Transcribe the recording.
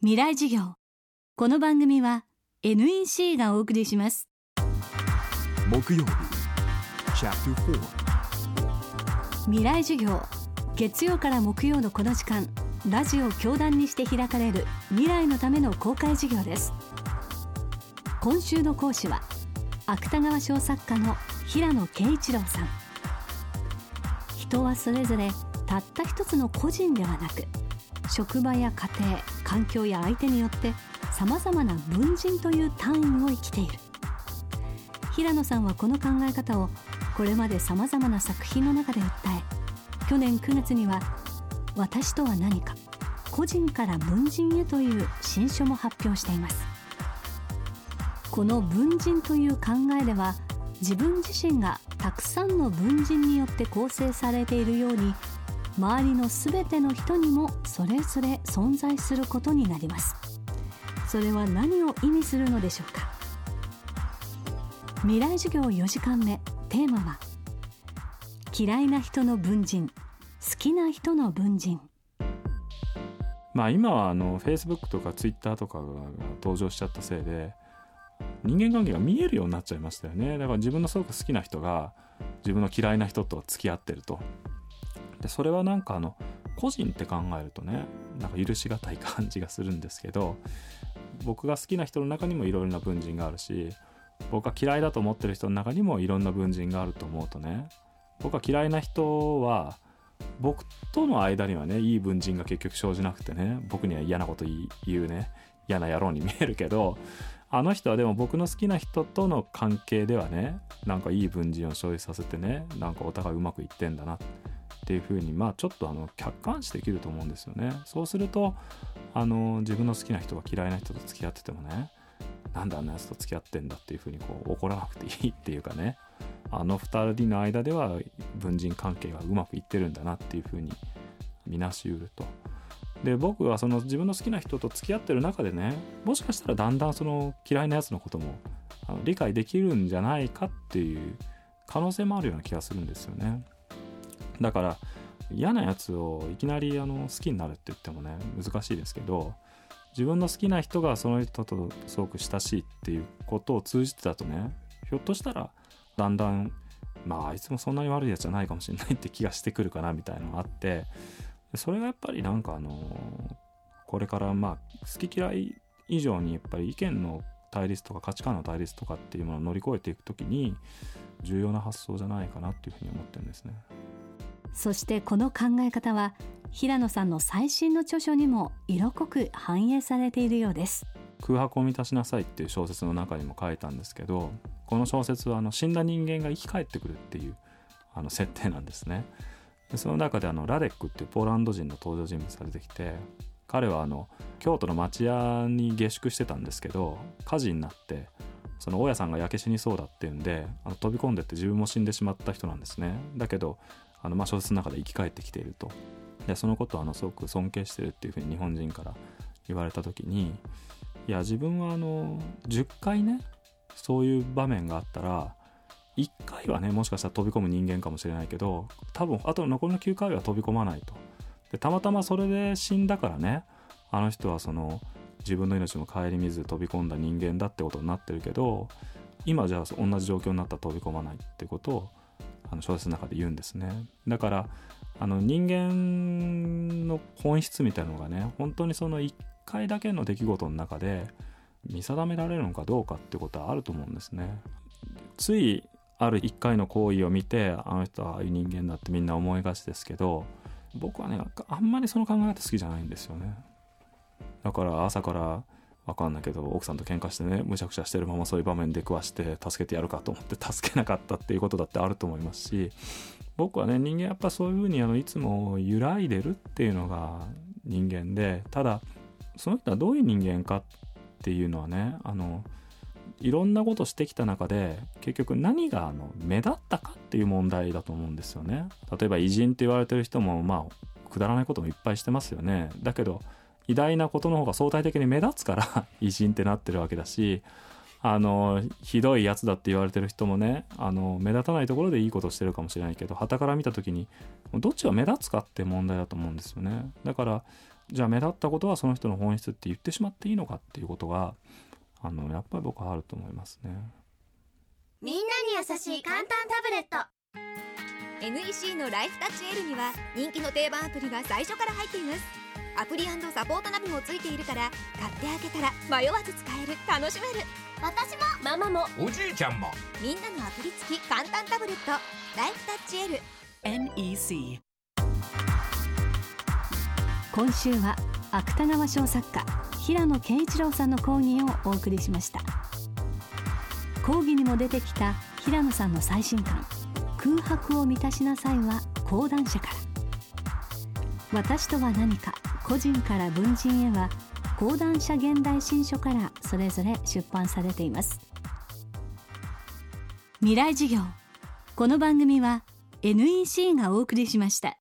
未来授業。この番組は NEC がお送りします。木曜日。Chapter 4未来授業。月曜から木曜のこの時間。ラジオ教壇にして開かれる。未来のための公開授業です。今週の講師は芥川賞作家の平野啓一郎さん。人はそれぞれたった一つの個人ではなく職場や家庭環境や相手によってさまざまな文人という単位を生きている。平野さんはこの考え方をこれまでさまざまな作品の中で訴え去年9月には「私とは何か個人から文人へ」という新書も発表しています。この文人という考えでは自分自身がたくさんの文人によって構成されているように周りのすべての人にもそれぞれ存在することになります。それは何を意味するのでしょうか？未来授業4時間目テーマは嫌いな人の文人好きな人の文人まあ今はあの Facebook とか Twitter とかが登場しちゃったせいで人間関係が見えるようになっちゃいましたよね。だから自分のすごく好きな人が自分の嫌いな人と付き合ってると。でそれはなんかあの個人って考えるとねなんか許しがたい感じがするんですけど僕が好きな人の中にもいろいろな文人があるし僕が嫌いだと思ってる人の中にもいろんな文人があると思うとね僕は嫌いな人は僕との間にはねいい文人が結局生じなくてね僕には嫌なこと言うね嫌な野郎に見えるけどあの人はでも僕の好きな人との関係ではねなんかいい文人を生じさせてねなんかお互いうまくいってんだなっていうふうにまあちょっとあの客観視できると思うんですよねそうするとあの自分の好きな人が嫌いな人と付き合っててもねなんであんなやつと付き合ってんだっていうふうにこう怒らなくていいっていうかねあの2人の間では文人関係がうまくいってるんだなっていうふうに見なしうると。で僕はその自分の好きな人と付き合ってる中でねもしかしたらだんだんその嫌いなやつのこともあの理解できるんじゃないかっていう可能性もあるような気がするんですよねだから嫌なやつをいきなりあの好きになるって言ってもね難しいですけど自分の好きな人がその人とすごく親しいっていうことを通じてたとねひょっとしたらだんだんまあいつもそんなに悪いやつじゃないかもしれないって気がしてくるかなみたいなのがあってそれがやっぱりなんかあのこれからまあ好き嫌い以上にやっぱり意見の対立とか価値観の対立とかっていうものを乗り越えていく時に重要な発想じゃないかなっていうふうに思ってるんですね。そしてこの考え方は平野さんの最新の著書にも色濃く反映されているようです。空白を満たしなさいっていう小説の中にも書いたんですけどこの小説はあの死んだ人間が生き返ってくるっていうあの設定なんですね。でその中であのラデックっていうポーランド人の登場人物が出てきて彼はあの京都の町屋に下宿してたんですけど火事になってその大家さんが焼け死にそうだっていうんであの飛び込んでって自分も死んでしまった人なんですね。だけどあのまあ小説の中で生き返ってきていると。でそのことをあのすごく尊敬してるっていうふうに日本人から言われた時にいや自分はあの10回ねそういう場面があったら1回はねもしかしたら飛び込む人間かもしれないけど多分あと残りの9回は飛び込まないと。でたまたまそれで死んだからねあの人はその自分の命も顧みず飛び込んだ人間だってことになってるけど今じゃあ同じ状況になったら飛び込まないってことをあの小説の中で言うんですね。だからあの人間の本質みたいなのがね本当にその1回だけの出来事の中で見定められるのかどうかってことはあると思うんですね。ついある1回の行為を見てあの人はああいう人間だってみんな思いがちですけど僕はねあんまりその考え方好きじゃないんですよね。だから朝からわかんないけど奥さんと喧嘩してねむしゃくしゃしてるままそういう場面で食わして助けてやるかと思って助けなかったっていうことだってあると思いますし僕はね人間やっぱそういうふうにあのいつも揺らいでるっていうのが人間でただその人はどういう人間かっていうのはねあのいろんなことしてきた中で結局何があの目立ったかっていう問題だと思うんですよね。例えば偉人って言われてる人もまあくだらないこともいっぱいしてますよね。だけど偉大なことの方が相対的に目立つから 偉人ってなってるわけだしあのひどいやつだって言われてる人もねあの目立たないところでいいことしてるかもしれないけど傍から見た時にどっちが目立つかって問題だと思うんですよね。だからじゃあ目立ったことはその人の本質って言ってしまっていいのかっていうことがあのやっぱり僕はあると思いますね。みんなに優しい簡単タブレット。NEC のライフタッチ L には人気の定番アプリが最初から入っていますアプリサポートナビもついているから買ってあげたら迷わず使える。楽しめる。私も。ママも。おじいちゃんも。みんなのアプリ付き簡単タブレット。ライフタッチ L NEC 今週は芥川賞作家平野啓一郎さんの講義をお送りしました。講義にも出てきた平野さんの最新刊空白を満たしなさいは講談社から。私とは何か個人から文人へは講談社現代新書からそれぞれ出版されています。未来事業。この番組は NEC がお送りしました。